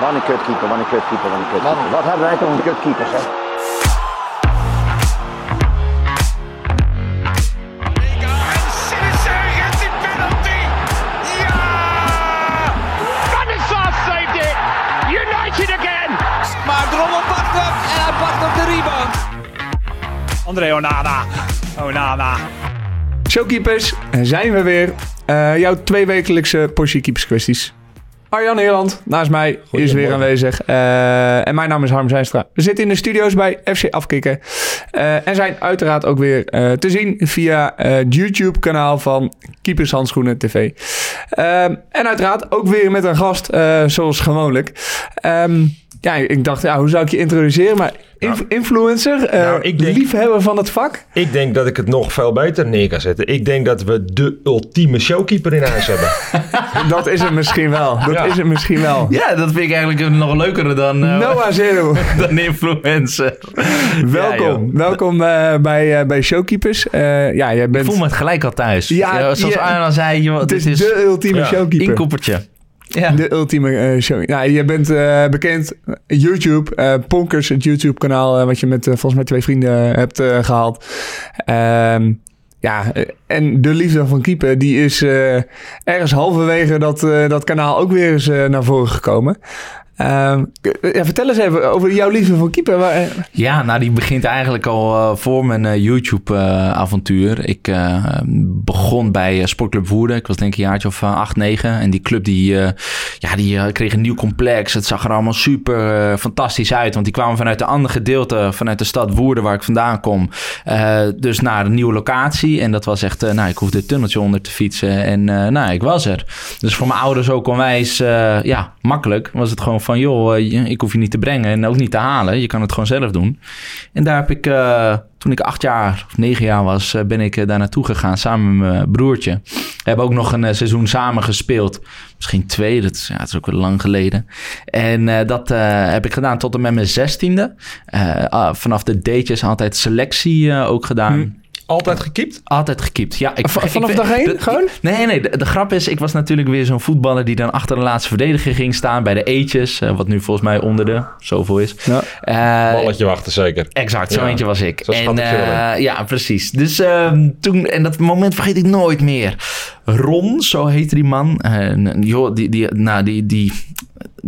Wat een kutkeeper, wat een kutkeeper, wat een kutkeeper. Wat hebben wij toch een kutkeeper, zeg. En Sinister gets die penalty. Ja! Van de Sar saved it. United again. Maar Drommel pakt hem en hij pakt op de rebound. André Onana. Onana. Showkeepers, zijn we weer. Eh, jouw tweewekelijkse Porsche Keepers kwesties. Arjan Heerland, naast mij, is weer aanwezig. Eh, en mijn naam is Harm Zijnstra. We zitten in de studio's bij FC Afkikken. Eh, en zijn uiteraard ook weer eh, te zien via het YouTube-kanaal van Keepers Handschoenen TV. Ehm, en uiteraard ook weer met een gast, zoals gewoonlijk. Ehm, ja, ik dacht, ja, hoe zou ik je introduceren? Maar inf- influencer, eh, Nou, ik denk- liefhebber van het vak. Ik denk dat ik het nog veel beter neer kan zetten. Ik denk dat we de ultieme showkeeper in huis hebben. Dat is het misschien wel. Dat Ja. is het misschien wel. Ja, dat vind ik eigenlijk nog leuker dan, eh, Noah Zero. dan influencer. Welkom. Ja. Welkom eh, bij, eh, bij Showkeepers. Eh, ja, jij ik bent voel me gelijk al thuis. Ja, Ja, zoals al zei, joh, het dit is de ultieme Ja. showkeeper. inkoppertje. Ja. De ultieme eh, show. Nou, je bent eh, bekend YouTube, eh Ponkers, het YouTube-kanaal eh, wat je met volgens mij twee vrienden hebt eh, gehaald. Ehm, ja, en de liefde van keeper, die is ergens halverwege dat, dat kanaal ook weer eens naar voren gekomen. Ehm, ja, vertel eens even over jouw liefde voor keeper. Ja, nou die begint eigenlijk al eh, voor mijn eh, YouTube-avontuur. ik eh, begon bij Sportclub Woerden. Ik was denk ik een jaartje of eh, acht, negen. En die club die, ja, die kreeg een nieuw complex. Het zag er allemaal super fantastisch uit. Want die kwamen vanuit een ander gedeelte, vanuit de stad Woerden waar ik vandaan kom. dus naar een nieuwe locatie. En dat was echt, nou ik hoefde het tunneltje onder te fietsen. En nou, ik was er. Dus voor mijn ouders ook onwijs, ja, makkelijk. Was het gewoon van, joh, eh, ik hoef je niet te brengen en ook niet te halen. Je kan het gewoon zelf doen. En daar heb ik, eh, toen ik acht jaar of negen jaar was, eh, ben ik daar naartoe gegaan samen met mijn broertje. We hebben ook nog een seizoen samen gespeeld. Misschien twee, dat is, ja, is ook wel lang geleden. En dat heb ik gedaan tot en met mijn zestiende. Ah, vanaf de datejes altijd selectie ook gedaan. Altijd gekiept? Altijd gekiept. Ja, ik, V- vanaf ik- dag één de- gewoon? Nee, nee. De, de grap is, ik was natuurlijk weer zo'n voetballer die dan achter de laatste verdediger ging staan bij de eetjes. eh, wat nu volgens mij onder de zoveel is. Ja. Eh, Balletje wachten zeker. Exact, zo Ja, eentje was ik. zo en, eh, ja, precies. Dus ehm, toen, en dat moment vergeet ik nooit meer. Ron, zo heette die man. Joh, die, die, nou, die, die,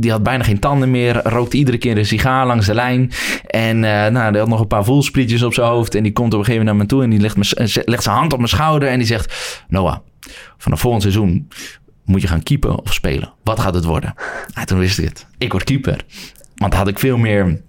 die had bijna geen tanden meer. Rookte iedere keer een sigaar langs de lijn. En eh, nou, die had nog een paar voelsprietjes op zijn hoofd. En die komt op een gegeven moment naar me toe. En die legt, me, eh, legt zijn hand op mijn schouder. En die zegt: Noah, vanaf volgend seizoen moet je gaan keepen of spelen. Wat gaat het worden? Nou, toen wist ik het. Ik word keeper. Want daar had ik veel meer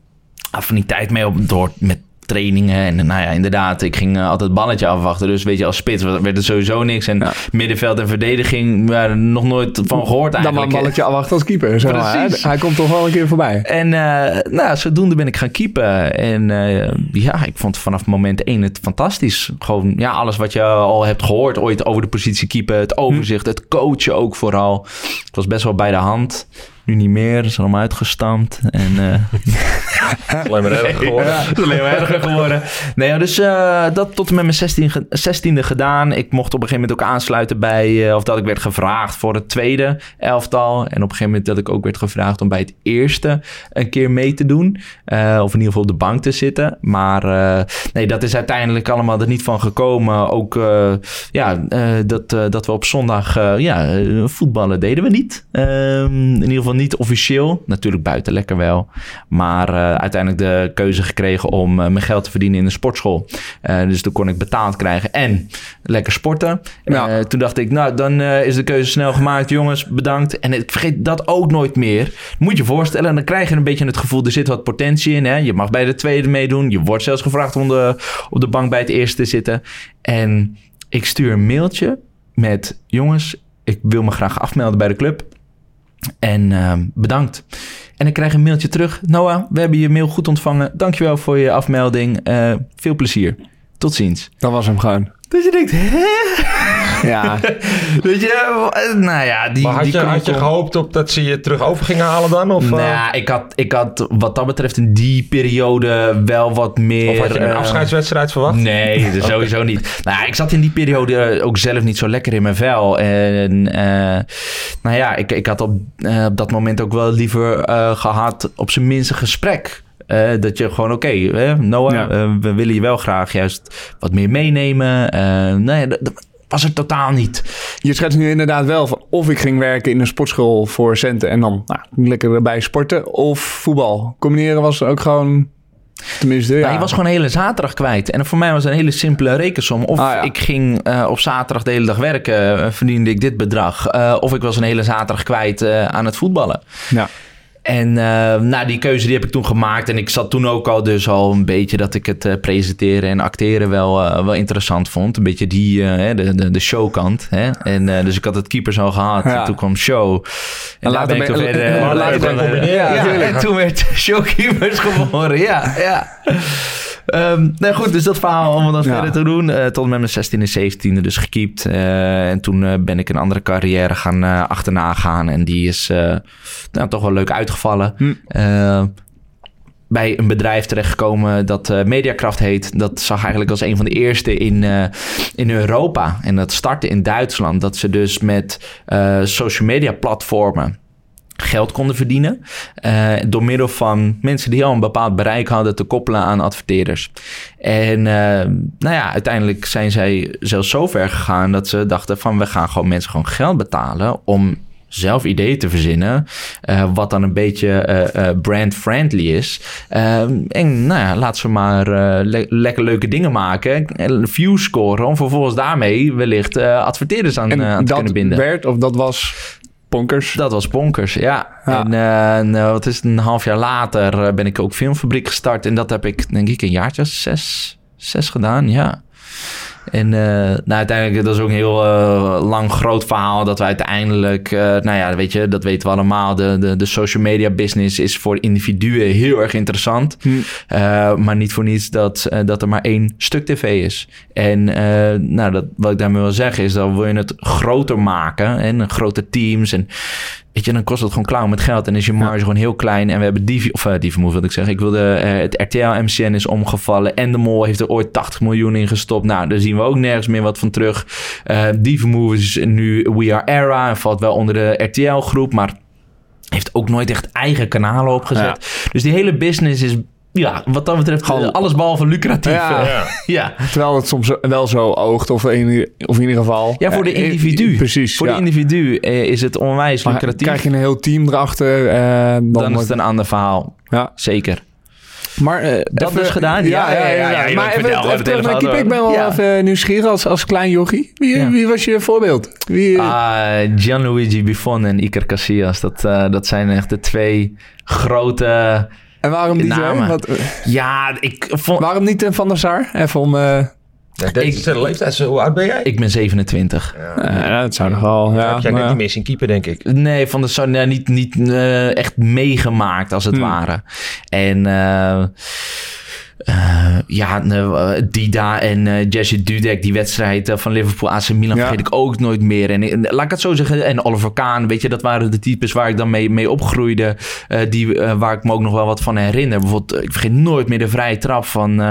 affiniteit mee op, door met trainingen. En nou ja, inderdaad, ik ging eh, altijd balletje afwachten. Dus weet je, als spits werd het sowieso niks. En middenveld en verdediging waren nog nooit van gehoord Dan maar eigenlijk. balletje afwachten als keeper. Zo, Precies. hè? Hij komt toch wel een keer voorbij. En eh, nou, zodoende ben ik gaan keepen. En eh, ja, ik vond vanaf moment één het fantastisch. Gewoon ja, alles wat je al hebt gehoord ooit over de positie keepen. Het overzicht, het coachen ook vooral. Het was best wel bij de hand. Nu niet meer, is allemaal uitgestampt. En eh, Alleen maar erg geworden. is alleen maar erger geworden. Nee, ja, dus eh, dat tot en met mijn 16, ge- 16e gedaan. Ik mocht op een gegeven moment ook aansluiten bij... eh, of dat ik werd gevraagd voor het tweede elftal. En op een gegeven moment dat ik ook werd gevraagd... om bij het eerste een keer mee te doen. Of in ieder geval op de bank te zitten. Maar nee, dat is uiteindelijk allemaal er niet van gekomen. Ook ja, dat, dat we op zondag ja, voetballen deden we niet. Ehm, in ieder geval niet officieel. Natuurlijk buiten lekker wel. Maar eh, uiteindelijk de keuze gekregen om eh, mijn geld te verdienen in een sportschool. Eh, dus toen kon ik betaald krijgen en lekker sporten. Ja. Toen dacht ik, nou dan is de keuze snel gemaakt. Jongens, bedankt. En ik vergeet dat ook nooit meer. Moet je voorstellen, dan krijg je een beetje het gevoel... er zit wat potentie in. Hè? Je mag bij de tweede meedoen. Je wordt zelfs gevraagd om de, op de bank bij het eerste te zitten. En ik stuur een mailtje met... jongens, ik wil me graag afmelden bij de club. En ehm, bedankt. En ik krijg een mailtje terug. Noah, we hebben je mail goed ontvangen. Dankjewel voor je afmelding. Eh, veel plezier. Tot ziens. Dat was hem gewoon. Dus je denkt, hè? Ja, Weet je, eh, nou ja, die, Maar had die je, had je gehoopt op dat ze je terug over gingen halen dan? Of, eh, Nou, ja, ik had, ik had wat dat betreft in die periode wel wat meer... of had je een eh, afscheidswedstrijd verwacht? Nee, sowieso niet. Nou, ja, ik zat in die periode ook zelf niet zo lekker in mijn vel. En eh, nou ja, ik, ik had op, eh, op dat moment ook wel liever eh, gehad op zijn minst een gesprek. Eh, dat je gewoon, oké, hè, Noah, Ja. eh, we willen je wel graag juist wat meer meenemen. Eh nee, dat, dat was er totaal niet. je schetst nu inderdaad wel van of ik ging werken in een sportschool voor centen en dan nou, lekker erbij sporten. Of voetbal. Combineren was ook gewoon, tenminste, ja. Nou, je was gewoon een hele zaterdag kwijt. En voor mij was het een hele simpele rekensom. Of Ah, ja. ik ging eh, op zaterdag de hele dag werken, eh, verdiende ik dit bedrag. Eh, of ik was een hele zaterdag kwijt aan het voetballen. Ja. En eh, nou, die keuze die heb ik toen gemaakt. En ik zat toen ook al dus al een beetje dat ik het eh, presenteren en acteren wel, eh, wel interessant vond. Een beetje die, hè, de, de, de showkant. Hè? En, dus ik had het keepers al gehad. Ja. En toen kwam show. En, later ben ik en en toen werd showkeepers geboren. Ja, ja. Ehm nou goed, dus dat verhaal om dat Ja. verder te doen. eh, tot met mijn 16e, 17e dus gekiept. Eh, en toen eh, ben ik een andere carrière gaan achterna gaan. En die is nou, toch wel leuk uitgevallen. Hm. Bij een bedrijf terechtgekomen dat Mediakraft heet. Dat zag eigenlijk als een van de eerste in, in Europa. En dat startte in Duitsland. Dat ze dus met social media platformen geld konden verdienen. eh, door middel van mensen die al een bepaald bereik hadden te koppelen aan adverteerders. En eh, nou ja, uiteindelijk zijn zij zelfs zo ver gegaan dat ze dachten van we gaan gewoon mensen gewoon geld betalen om zelf ideeën te verzinnen, eh, wat dan een beetje eh, brand-friendly is. En nou ja, laten we maar le- lekker leuke dingen maken, en views scoren, om vervolgens daarmee wellicht adverteerders aan, En aan te dat kunnen binden. werd, of dat was Ponkers. Dat was bonkers, ja. Ja. En eh, eh, wat is het, een half jaar later eh, ben ik ook filmfabriek gestart. En dat heb ik, denk ik, een jaartje zes, zes gedaan, ja. En eh, nou, uiteindelijk, dat is ook een heel eh, lang groot verhaal. Dat we uiteindelijk, eh, nou ja, weet je, dat weten we allemaal. De, de, de social media business is voor individuen heel erg interessant. Hm. Maar niet voor niets dat, dat er maar één stuk tv is. En nou, dat, wat ik daarmee wil zeggen is dat wil je het groter maken. En grote teams. En weet je, dan kost het gewoon klauw met geld. En is je marge gewoon heel klein. En we hebben die, of uh, die wil ik zeggen. Ik wilde, uh, het RTL MCN is omgevallen. En de Mol heeft er ooit 80 miljoen in gestopt. Nou, daar zien we ook nergens meer wat van terug. Uh, Move is nu We Are Era. En valt wel onder de RTL groep. Maar heeft ook nooit echt eigen kanalen opgezet. Ja. Dus die hele business is ja, wat dat betreft Gewoon, alles behalve lucratief. Ja. Ja. ja. Terwijl het soms wel zo oogt, of in, of in ieder geval... Ja, voor de individu. Uh, precies. Voor ja. de individu is het onwijs maar lucratief. krijg je een heel team erachter... Uh, dan, dan is het een ander verhaal. Ja. Zeker. Maar uh, dat even, dus gedaan? Ja, ja, ja. ja, ja. Maar even, even, even terug naar. Ik ben wel even nieuwsgierig als, als klein jochie. Wie, wie was je voorbeeld? Wie, uh, Gianluigi Buffon en Iker Casillas. Dat, uh, dat zijn echt de twee grote... En waarom die namen? Wat, ja, ik vond... Waarom niet Van der Sar? Even om... Uh, ja, deze ik, leeftijd, hoe oud ben jij? Ik ben 27. Ja, ja dat zou nog wel... Ja, heb jij net niet meer zien keeper, denk ik. Nee, Van der Sar ja, niet, niet uh, echt meegemaakt, als het hmm. ware. En... Uh, uh, ja, uh, Dida en uh, Jesse Dudek, die wedstrijd van Liverpool AC Milan, ja. vergeet ik ook nooit meer. En, en, laat ik het zo zeggen, en Oliver Kahn, weet je, dat waren de types waar ik dan mee, mee opgroeide, die, waar ik me ook nog wel wat van herinner. Bijvoorbeeld, ik vergeet nooit meer de vrije trap van,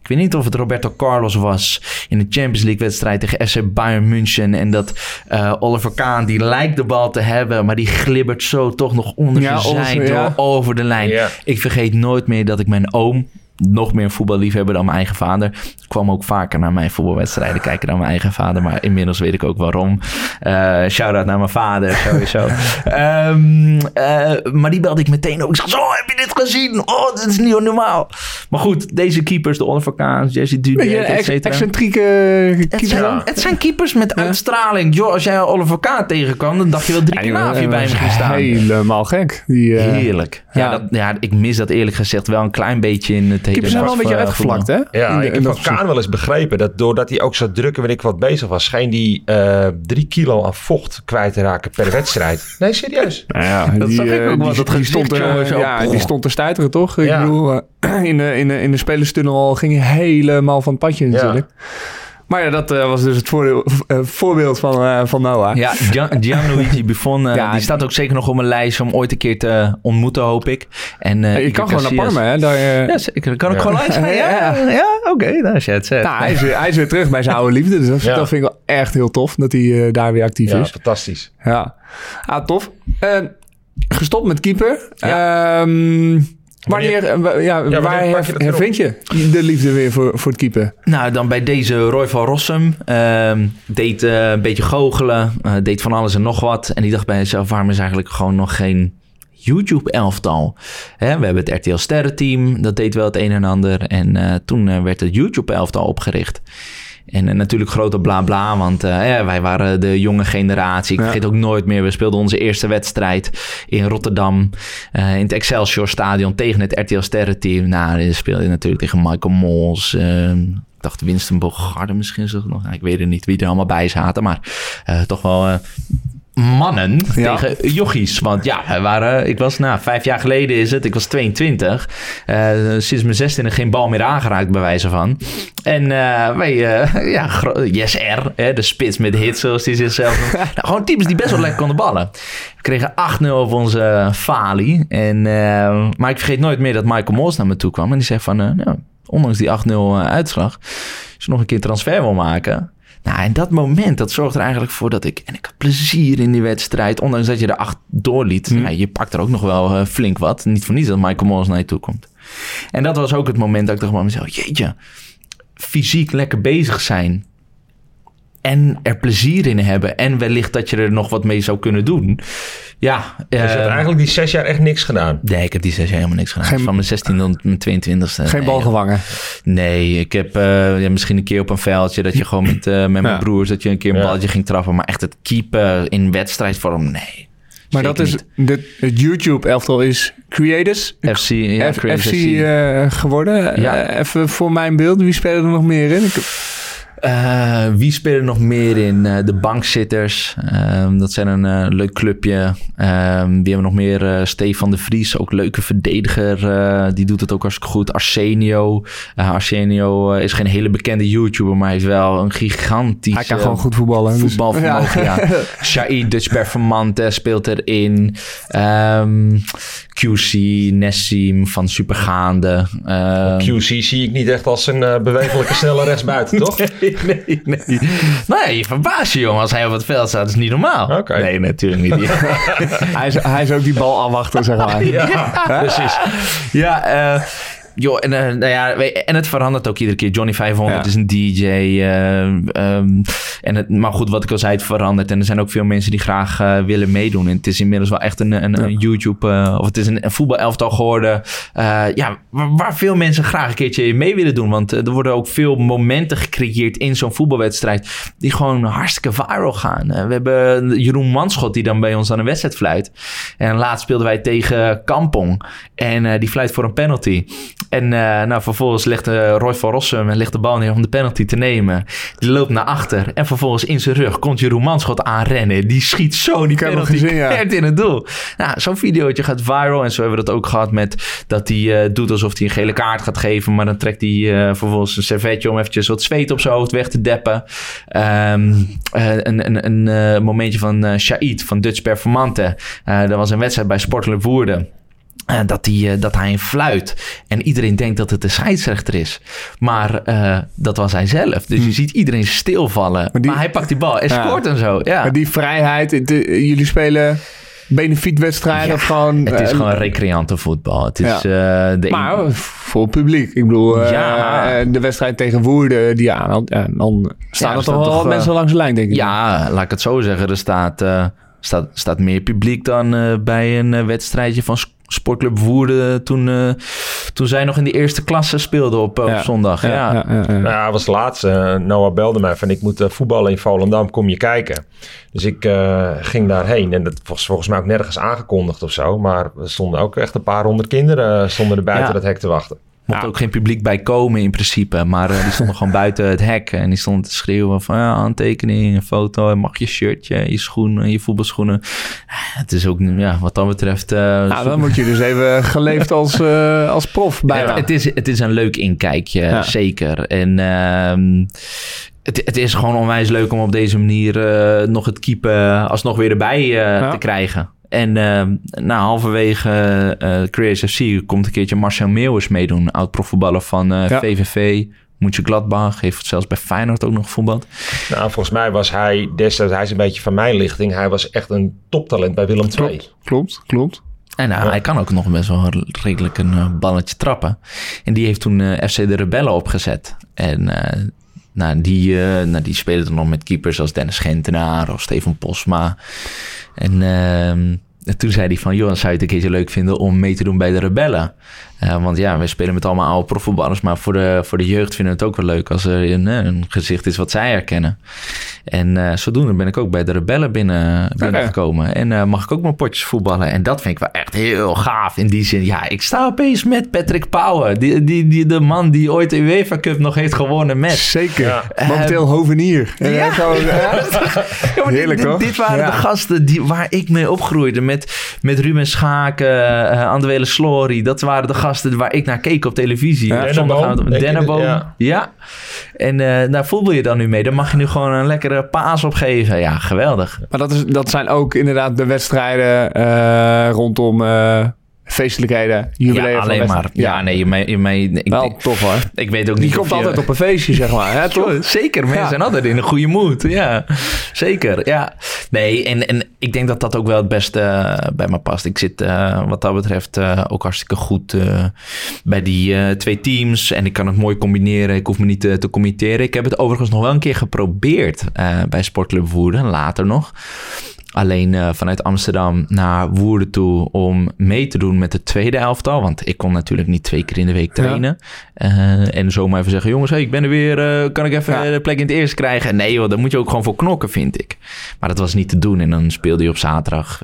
ik weet niet of het Roberto Carlos was, in de Champions League wedstrijd tegen SC Bayern München. En dat Oliver Kahn, die lijkt de bal te hebben, maar die glibbert zo toch nog onder ja, zijn zij door over de lijn. Ik vergeet nooit meer dat ik mijn oom, nog meer voetballiefhebber dan mijn eigen vader. Kwam ook vaker naar mijn voetbalwedstrijden kijken dan mijn eigen vader. Maar inmiddels weet ik ook waarom. Uh, Shout-out naar mijn vader, sowieso. um, uh, maar die belde ik meteen ook. Ik zeg, zo, heb je dit gezien? Oh, dit is niet normaal. Maar goed, deze keepers, de Oliver Kaans, Jesse Dudek, et cetera. Excentrieke keepers. Het zijn, het zijn keepers met ja. uitstraling. Joh, als jij Oliver tegenkwam, dan dacht je wel drie keer na of je bij me ging staan. Helemaal gek. Die, uh, Heerlijk. Ja, ja. Dat, ja, ik mis dat eerlijk gezegd wel een klein beetje in het Keepers zijn wel een beetje uitgevlakt, hè? Ja, de, ik heb van Kaan wel eens begrepen dat doordat hij ook zo druk en weet ik wat bezig was, scheen die uh, drie kilo aan vocht kwijt te raken per wedstrijd. Nee, serieus. Nou ja, dat die, zag ik ook wel. Die, dat die stond, er, zo, ja, die stond te stuiteren, toch? Ik bedoel, uh, in de, in de, in de spelerstunnel ging hij helemaal van het padje natuurlijk. Maar ja, dat eh, was dus het voordeel, eh, voorbeeld van, eh, van Noah. Ja, Gian- Gianluigi Buffon, eh, Ja, die staat ook zeker nog op mijn lijst om ooit een keer te ontmoeten, hoop ik. En, eh, je kan gewoon naar Parma, hè? Daar, Ja, zeker. Kan ik Ja. gewoon langs gaan? Ja, Ja. oké. nou, als je het zegt. nou, hij, is weer, hij is weer terug bij zijn oude liefde. Dus dat, Ja. dat vind ik wel echt heel tof dat hij eh, daar weer actief Ja, is. fantastisch. Ja, ah, tof. Gestopt met keeper. Ja. Ehm, wanneer, eh, ja, wanneer waar herv- hervind je de liefde weer voor, voor het keeper? Nou, dan bij deze Roy van Rossum. Ehm, deed eh, een beetje goochelen. eh, deed van alles en nog wat. En die dacht bij zichzelf, waarom is eigenlijk gewoon nog geen YouTube-elftal? Hè, we hebben het RTL Sterrenteam. Dat deed wel het een en ander. En eh, toen werd het YouTube-elftal opgericht. En eh, natuurlijk grote bla bla, want eh, wij waren de jonge generatie. Ik Ja. vergeet ook nooit meer. We speelden onze eerste wedstrijd in Rotterdam. eh, in het Excelsior Stadion tegen het RTL Sterrenteam. Nou, dan speelde je natuurlijk tegen Michael Mols. eh, ik dacht Winston Bogarde misschien zo nog. Nou, ik weet het niet wie er allemaal bij zaten. Maar toch wel mannen Ja. tegen jochies. Want ja, we waren, ik was, nou, vijf jaar geleden is het. Ik was 22. Eh, sinds mijn zestiende geen bal meer aangeraakt, bij wijze van. En eh, wij, eh, ja, Yes R, hè, de spits met hits, zoals hij zichzelf nou, gewoon types die best wel lekker konden ballen. We kregen 8-0 op onze Fali. En, maar ik vergeet nooit meer dat Michael Mols naar me toe kwam. En die zei van, nou, ondanks die 8-0 uitslag, als je nog een keer transfer wil maken... Nou, en dat moment, dat zorgt er eigenlijk voor dat ik... En ik had plezier in die wedstrijd. Ondanks dat je er acht doorliet. Hm. Ja, je pakt er ook nog wel eh, flink wat. Niet voor niets dat Michael Mols naar je toe komt. En dat was ook het moment dat ik dacht bij mezelf... Jeetje, fysiek lekker bezig zijn. En er plezier in hebben. En wellicht dat je er nog wat mee zou kunnen doen. Ja, Dus je hebt eigenlijk die zes jaar echt niks gedaan. Nee, ik heb die zes jaar helemaal niks gedaan. Geen- Van mijn 16 tot mijn 22ste. Geen nee, bal gevangen. Nee, ik heb eh, ja, misschien een keer op een veldje dat je gewoon met, eh, met mijn Ja. broers dat je een keer een Ja. balletje ging trappen. Maar echt het keepen in wedstrijdvorm, nee. Maar Zeker dat is, dit, het YouTube-elftal is Creators. FC, ja, F- FC, FC. eh, geworden. Ja. Even voor mijn beeld, wie spelen er nog meer in? Ik, Eh, wie spelen er nog meer in? Eh, de bankzitters. Ehm, dat zijn een eh, leuk clubje. Ehm, wie hebben we nog meer? Stefan de Vries, ook leuke verdediger. die doet het ook hartstikke goed. Arsenio. Arsenio is geen hele bekende YouTuber, maar hij is wel een gigantisch... hij kan gewoon goed voetballen. dus- Voetbalvermogen, ja. Shai Dutch Performante speelt erin. Ehm, QC, Nessim van Supergaande. Ehm, QC zie ik niet echt als een eh, bewegelijke snelle rechtsbuiten, toch? nee, nee, nee. Nee, je verbaast je, jongen. Als hij op het veld staat, dat is niet normaal. Nee, natuurlijk niet. hij, is, hij is ook die bal afwachten, zeg maar. ja, precies. Ja, eh, joh, en, eh, nou ja, en het verandert ook iedere keer. Johnny 500 Ja. is een DJ. eh, ehm, en het, maar goed, wat ik al zei, het verandert. En er zijn ook veel mensen die graag eh, willen meedoen. En het is inmiddels wel echt een, een, een YouTube... of het is een, een voetbalelftal geworden. ja, waar, waar veel mensen graag een keertje mee willen doen. Want er worden ook veel momenten gecreëerd in zo'n voetbalwedstrijd... die gewoon hartstikke viral gaan. We hebben Jeroen Manschot die dan bij ons aan een wedstrijd fluit. En laatst speelden wij tegen Kampong. En die fluit voor een penalty. En eh, nou, vervolgens legt eh, Roy van Rossum en legt de bal neer om de penalty te nemen. Die loopt naar achter. En vervolgens in zijn rug komt Jeroen Manschot aanrennen. Die schiet zo die penalty gezien, ja. in het doel. Nou, zo'n videootje gaat viral. En zo hebben we dat ook gehad met dat hij eh, doet alsof hij een gele kaart gaat geven. Maar dan trekt hij vervolgens een servetje om eventjes wat zweet op zijn hoofd weg te deppen. Ehm, eh, een een, een momentje van Shaid van Dutch Performante. Dat was een wedstrijd bij Sportelijk Woerden. Eh, dat, die, eh, dat hij een fluit. En iedereen denkt dat het de scheidsrechter is. Maar eh, dat was hij zelf. Dus je ziet iedereen stilvallen. Maar, die- hij pakt die bal en Ja. scoort en zo. Ja. Maar die vrijheid, jullie spelen benefietwedstrijden Ja, of gewoon... het is gewoon recreantenvoetbal. Het is Ja. de Maar voor het publiek. Ik bedoel, Ja. de wedstrijd tegen Woerden die. Ja, dan staan er toch wel mensen langs de lijn, denk ik. Ja, laat ik het zo zeggen. Er staat, staat, staat meer publiek dan bij een wedstrijdje van Sportclub Woerden... Toen, eh, toen zij nog in de eerste klasse speelden op, op Ja. zondag. Ja, Ja, ja, ja, ja. Nou, ja, was laatst. eh, Noah belde mij van ik moet eh, voetballen in Volendam, kom je kijken. Dus ik eh, ging daarheen en dat was volgens mij ook nergens aangekondigd of zo. Maar er stonden ook echt een paar honderd kinderen eh, stonden er buiten Ja. dat hek te wachten. Mocht ook geen publiek bij komen in principe. Maar eh, die stonden gewoon buiten het hek. En die stonden te schreeuwen van ja, aantekening, een foto. Mag je shirtje, je schoenen, je voetbalschoenen. Het is ook, ja, wat dat betreft... eh, Nou, dan moet je dus even geleefd als, eh, als prof bijna. Ja, het, is, het is een leuk inkijkje, Ja. zeker. En ehm, het, het is gewoon onwijs leuk om op deze manier eh, nog het keeper alsnog weer erbij eh, te krijgen. En eh, na halverwege eh Creators FC komt een keertje Marcel Meeuwis meedoen. Oud-profvoetballer van eh, Ja. VVV. Moetje Gladbach heeft zelfs bij Feyenoord ook nog voetbald. Nou, volgens mij was hij destijds, hij is een beetje van mijn lichting. Hij was echt een toptalent bij Willem II. Klopt, klopt, klopt. En nou, hij kan ook nog best wel redelijk een eh, balletje trappen. En die heeft toen eh, FC de Rebellen opgezet. En eh, nou, die, eh, nou, die spelen dan nog met keepers als Dennis Gentenaar of Steven Posma. En ehm, toen zei hij van, joh, zou je het een keertje leuk vinden om mee te doen bij de Rebellen? Eh, want ja, we spelen met allemaal oude profvoetballers, maar voor de, voor de jeugd vinden we het ook wel leuk als er een, eh, een gezicht is wat zij herkennen. En eh, zodoende ben ik ook bij de Rebellen binnen, binnengekomen. En eh, mag ik ook mijn potjes voetballen. En dat vind ik wel echt heel gaaf in die zin. Ja, ik sta opeens met Patrick Pauwen. Die, die, die, de man die ooit de UEFA Cup nog heeft gewonnen met... Zeker. Ja. Momenteel hovenier. En Ja. ja. Heerlijk, dit, toch? Dit, waren Ja. de gasten die, waar ik mee opgroeide. Met, met Ruben Schaken, uh, Andwele Slory. Dat waren de gasten waar ik naar keek op televisie. Ja, Denneboom, dat- Ja. En eh, daar voetbal je dan nu mee. Dan mag je nu gewoon een lekkere paas op geven. Ja, geweldig. Maar dat, is, dat zijn ook inderdaad de wedstrijden eh, rondom eh, feestelijkheden, jubileum ja, alleen maar. Ja, nee, je, mee- je, mee- ik, Wel tof hoor. ik weet ook Die niet komt of je- altijd op een feestje, zeg maar. Hè, toch? Zeker, mensen Ja. zijn altijd in een goede mood. Ja, zeker. Ja. Nee, en, en ik denk dat dat ook wel het beste eh, bij me past. Ik zit eh, wat dat betreft eh, ook hartstikke goed bij die twee teams. En ik kan het mooi combineren. Ik hoef me niet te, te committeren. Ik heb het overigens nog wel een keer geprobeerd bij Sportclub Woerden, later nog. Alleen eh, vanuit Amsterdam naar Woerden toe om mee te doen met de tweede elftal. Want ik kon natuurlijk niet twee keer in de week trainen. Eh, en zomaar even zeggen, jongens, hey, ik ben er weer. eh, kan ik even Ja. de plek in het eerste krijgen? Nee joh, daar moet je ook gewoon voor knokken, vind ik. Maar dat was niet te doen. En dan speelde je op zaterdag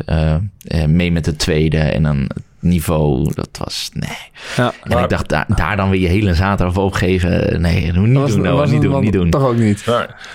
mee met de tweede. En dan het niveau, dat was, nee. Ja. En ik dacht, daar, daar dan weer je hele zaterdag voor opgeven. Nee, niet Was- doen, was niet doen, niet doen. Toch ook niet.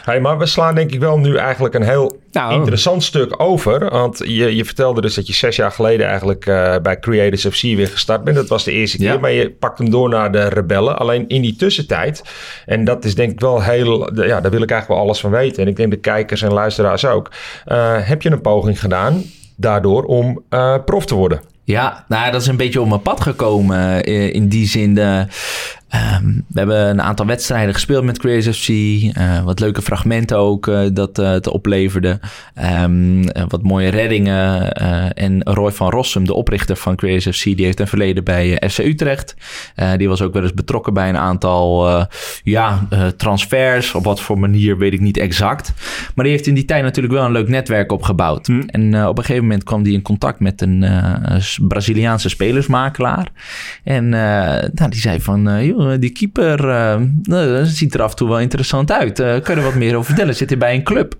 Hey, maar we slaan denk ik wel nu eigenlijk een heel Nou. interessant stuk over. Want je, je vertelde dus dat je zes jaar geleden eigenlijk eh, bij Creators FC weer gestart bent. Dat was de eerste keer. Ja. Maar je pakt hem door naar de Rebellen. Alleen in die tussentijd. En dat is denk ik wel heel... Ja, daar wil ik eigenlijk wel alles van weten. En ik denk de kijkers en luisteraars ook. Eh, heb je een poging gedaan daardoor om eh, prof te worden? Ja, nou, dat is een beetje op mijn pad gekomen. eh, In die zin, de, ehm, we hebben een aantal wedstrijden gespeeld met Creators FC. eh, wat leuke fragmenten ook eh, dat eh, het opleverde. Ehm, eh, wat mooie reddingen. en Roy van Rossum, de oprichter van Creators FC, die heeft een verleden bij FC Utrecht. Die was ook wel eens betrokken bij een aantal ja, transfers. Op wat voor manier weet ik niet exact. Maar die heeft in die tijd natuurlijk wel een leuk netwerk opgebouwd. En eh, op een gegeven moment kwam hij in contact met een Braziliaanse spelersmakelaar. En nou, die zei van, joh, die keeper eh, nou, dat ziet er af en toe wel interessant uit. Eh kun je er wat meer over vertellen? Zit hij bij een club?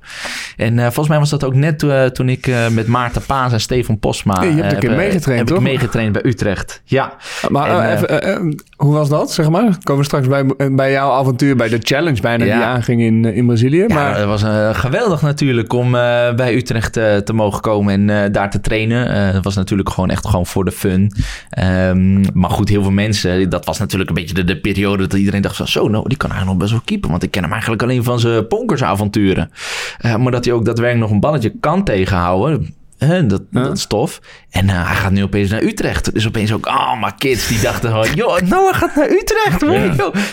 En eh, volgens mij was dat ook net eh, toen ik eh, met Maarten Paas en Stefan Posma... Nee, je hebt een eh, keer heb, eh, meegetraind, heb toch? ik meegetraind bij Utrecht. Ja. Maar En, eh, eh, even, eh, eh, hoe was dat, zeg maar? Komen we straks bij, bij jouw avontuur, bij de challenge bijna Ja. die aanging in, eh, in Brazilië. Ja, maar het was eh, geweldig natuurlijk om eh, bij Utrecht eh, te mogen komen en eh, daar te trainen. Eh, Het was natuurlijk gewoon echt gewoon voor de fun. Ehm, maar goed, heel veel mensen, dat was natuurlijk een beetje de, de periode dat iedereen dacht van zo, nou, die kan eigenlijk nog best wel keeper. Want ik ken hem eigenlijk alleen van zijn ponkersavonturen. Eh, maar dat hij ook daadwerkelijk nog een balletje kan tegenhouden. hè, dat, Ja. dat is tof. En eh, hij gaat nu opeens naar Utrecht. Dus opeens ook allemaal kids die dachten van... joh, Noah gaat naar Utrecht.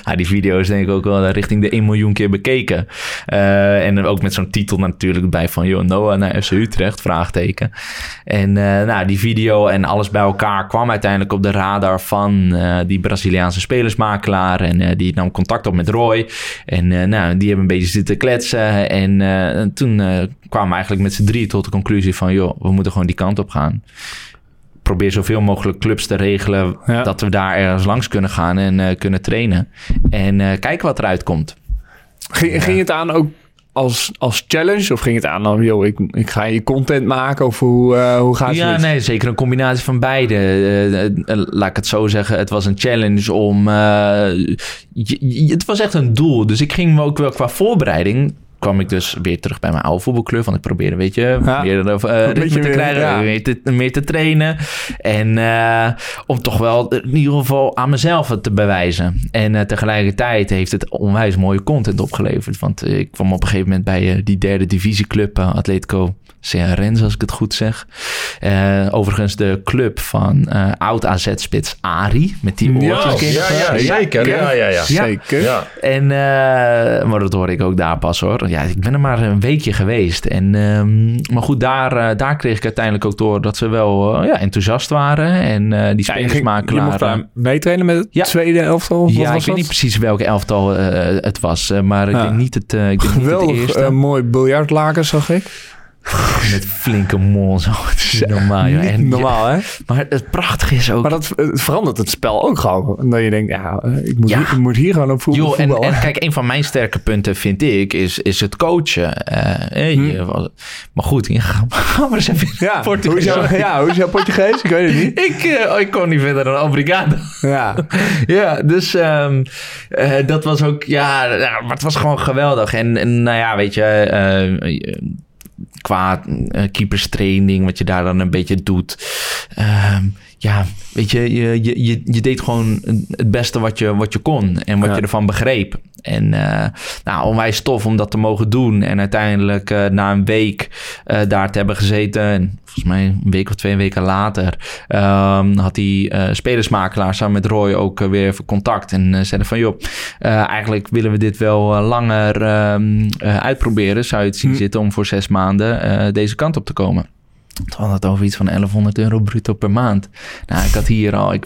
Ja, die video is denk ik ook wel richting de 1 miljoen keer bekeken. Eh, en ook met zo'n titel natuurlijk bij van... joh, Noah naar FC Utrecht, vraagteken. En eh, nou, die video en alles bij elkaar kwam uiteindelijk op de radar van eh, die Braziliaanse spelersmakelaar. En eh, die nam contact op met Roy. En eh, nou, die hebben een beetje zitten kletsen. En eh, toen eh, kwamen we eigenlijk met z'n drie tot de conclusie van... joh, we moeten gewoon die kant op gaan. Probeer zoveel mogelijk clubs te regelen... Ja. dat we daar ergens langs kunnen gaan en eh, kunnen trainen. En eh, kijken wat eruit komt. ging, ging het aan ook als, als challenge? Of ging het aan dan, joh, ik, ik ga je content maken? Of hoe, eh, hoe gaat Ja, het? nee, zeker een combinatie van beide. Laat ik het zo zeggen. Het was een challenge om. je- je- het was echt een doel. Dus ik ging me ook wel qua voorbereiding. Kwam ik dus weer terug bij mijn oude voetbalclub. Want ik probeerde, weet je, Ja. weer uh, ritme beetje te krijgen. ja. Meer, te, meer te trainen. En eh, om toch wel in ieder geval aan mezelf het te bewijzen. En eh, tegelijkertijd heeft het onwijs mooie content opgeleverd. Want ik kwam op een gegeven moment bij die derde divisieclub, Atletico CRN, als ik het goed zeg. Overigens de club van uh, oud AZ-spits Ari. Met die oortjes. Ja, ja, ja, zeker. Ja, ja, ja. Zeker. Ja. En, maar dat hoorde ik ook daar pas hoor. Ja, ik ben er maar een weekje geweest. En, um, maar goed, daar, uh, daar kreeg ik uiteindelijk ook door dat ze wel uh, ja, enthousiast waren. En uh, die spelersmakelaar... Ja, je mocht daar meetrainen met het ja. tweede elftal? Of ja, was ik weet niet precies welke elftal het was. maar ik denk niet het, ik denk Geweldig niet het eerste. eh, mooi biljartlaken, zag ik. Met flinke mol. Zo. Het is normaal. joh. Niet En- normaal, hè? Maar het prachtige is ook... Maar dat het verandert het spel ook gewoon. Dat je denkt, ja, eh, ik moet, Ja. Hier, ik moet hier gewoon op voetbal. En, kijk, een van mijn sterke punten vind ik, is, is het coachen. Eh, eh, je was- maar goed, ga maar eens even Hm. ja, Portugees. hoe is, ja, hoe is jouw Portugees? Ik weet het niet. Ik, eh, ik kon niet verder dan obrigado. Ja, ja, dus ehm, eh, dat was ook, ja, maar het was gewoon geweldig. En, en nou ja, weet je, eh, qua eh, keeperstraining, wat je daar dan een beetje doet. Ehm, ja, weet je, je, je, je, je deed gewoon het beste wat je, wat je kon en wat Ja. je ervan begreep. En eh, nou, onwijs tof om dat te mogen doen. En uiteindelijk eh, na een week eh, daar te hebben gezeten... en volgens mij een week of twee weken later... ehm, had die spelersmakelaar samen met Roy ook weer even contact. En zeiden van, joh, eigenlijk willen we dit wel langer ehm, eh, uitproberen. Zou je het zien Hm. zitten om voor zes maanden deze kant op te komen? Toen hadden we het over iets van 1100 euro bruto per maand. Nou, ik had hier al, ik,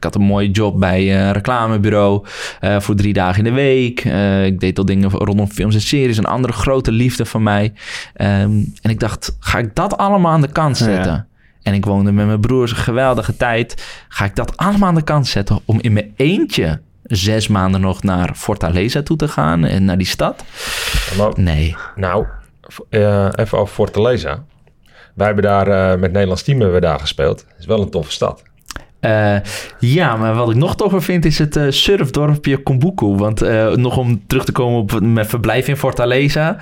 had een mooie job bij eh, een reclamebureau eh, voor drie dagen in de week. Eh, ik deed al dingen rondom films en series, een andere grote liefde van mij. Ehm, en ik dacht, ga ik dat allemaal aan de kant Ja. zetten? En ik woonde met mijn broers een geweldige tijd. Ga ik dat allemaal aan de kant zetten om in mijn eentje zes maanden nog naar Fortaleza toe te gaan en naar die stad? Nee. nou, eh, even over Fortaleza. Wij hebben daar eh, met Nederlands team hebben we daar gespeeld. Het is wel een toffe stad. Eh, ja, maar wat ik nog toffer vind is het eh, surfdorpje Kombuku. Want eh, nog om terug te komen op mijn verblijf in Fortaleza.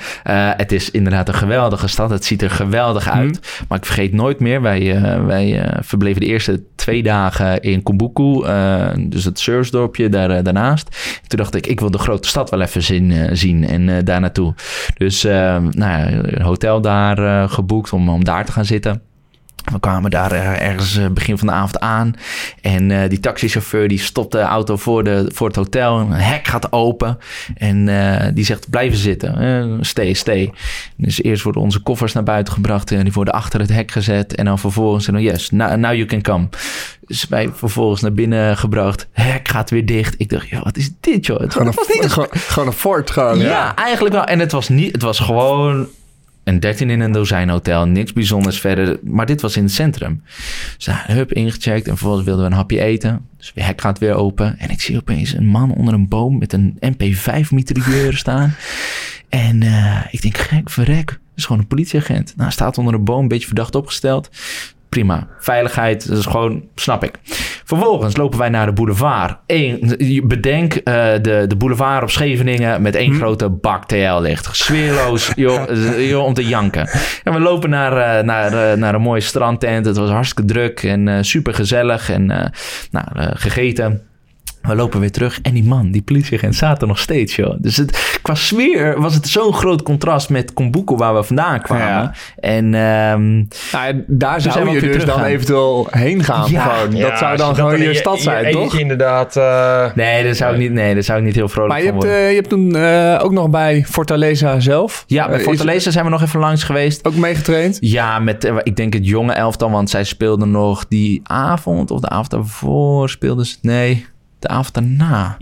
het is inderdaad een geweldige stad. Het ziet er geweldig uit. Maar ik vergeet nooit meer. Wij, wij verbleven de eerste twee dagen in Kombuku. dus het surfdorpje daar, daarnaast. Toen dacht ik, ik wil de grote stad wel even zien, zien en daar naartoe. Dus nou ja, een hotel daar geboekt om, om daar te gaan zitten. We kwamen daar eh, ergens eh, begin van de avond aan. En eh, die taxichauffeur die stopt de auto voor, de, voor het hotel. Een hek gaat open. En die zegt blijven zitten. Stay, stay. Dus eerst worden onze koffers naar buiten gebracht. En die worden achter het hek gezet. En dan vervolgens zeggen yes, now, now you can come. Dus wij vervolgens naar binnen gebracht. Hek gaat weer dicht. Ik dacht, joh, wat is dit joh? Het Gewoon een, was niet gewoon, gewoon een fort. Gewoon. ja, eigenlijk wel. En het was niet, het was gewoon een 13 in een dozijn hotel. Niks bijzonders verder. Maar dit was in het centrum. Dus nou, hup, ingecheckt. En vervolgens wilden we een hapje eten. Dus het hek gaat weer open. En ik zie opeens een man onder een boom met een MP5 mitrailleur staan. En eh, ik denk, gek, verrek. Dat is gewoon een politieagent. Nou, staat onder een boom, een beetje verdacht opgesteld. Prima. Veiligheid, dat is gewoon, snap ik. Vervolgens lopen wij naar de boulevard. Eén, bedenk eh, de, de boulevard op Scheveningen met één grote bak TL-licht. Sfeerloos, joh, eh, joh, om te janken. En we lopen naar, eh, naar, naar een mooie strandtent. Het was hartstikke druk en super gezellig. En nou, gegeten. We lopen weer terug en die man, die politieagent, er nog steeds, joh. Dus het, qua sfeer was het zo'n groot contrast met Kombuko, waar we vandaan kwamen. Ja. En ehm, Nou, daar zijn zou we je dus dan eventueel heen gaan. Ja. gewoon. Ja, dat zou dan gewoon in je je- stad je zijn, eentje toch? inderdaad. eh, nee, daar zou ik niet, nee, daar zou ik niet heel vrolijk Maar je van hebt, worden. eh, je hebt toen eh, ook nog bij Fortaleza zelf. ja, bij Fortaleza zijn we nog even langs geweest. Ook meegetraind. Ja, met, ik denk het jonge elftal, want zij speelden nog die avond of de avond daarvoor speelden ze... Nee, de avond daarna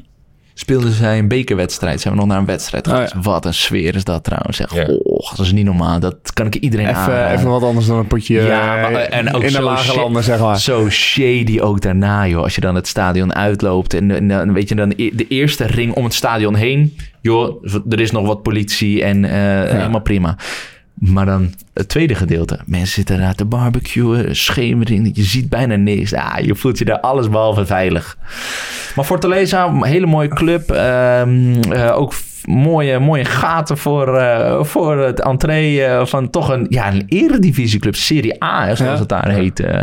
speelden zij een bekerwedstrijd. Zijn we nog naar een wedstrijd Oh, geweest. ja. Wat een sfeer is dat trouwens. Zeg, Ja. oh, dat is niet normaal. Dat kan ik iedereen Even, aanraden. even wat anders dan een potje Ja, eh, maar, en ook in de lage landen, zeg maar. Zo shady ook daarna, joh. Als je dan het stadion uitloopt en, en dan weet je dan e- de eerste ring om het stadion heen. Joh, er is nog wat politie en eh, helemaal prima. Maar dan het tweede gedeelte. Mensen zitten daar te barbecuen, schemering. Je ziet bijna niks. Ja, je voelt je daar alles behalve veilig. Maar Fortaleza, een hele mooie club. Ehm, eh, ook mooie, mooie gaten voor, eh, voor het entree eh, van toch een, ja, een eredivisieclub. Serie A, hè, zoals Ja. het daar heet. eh,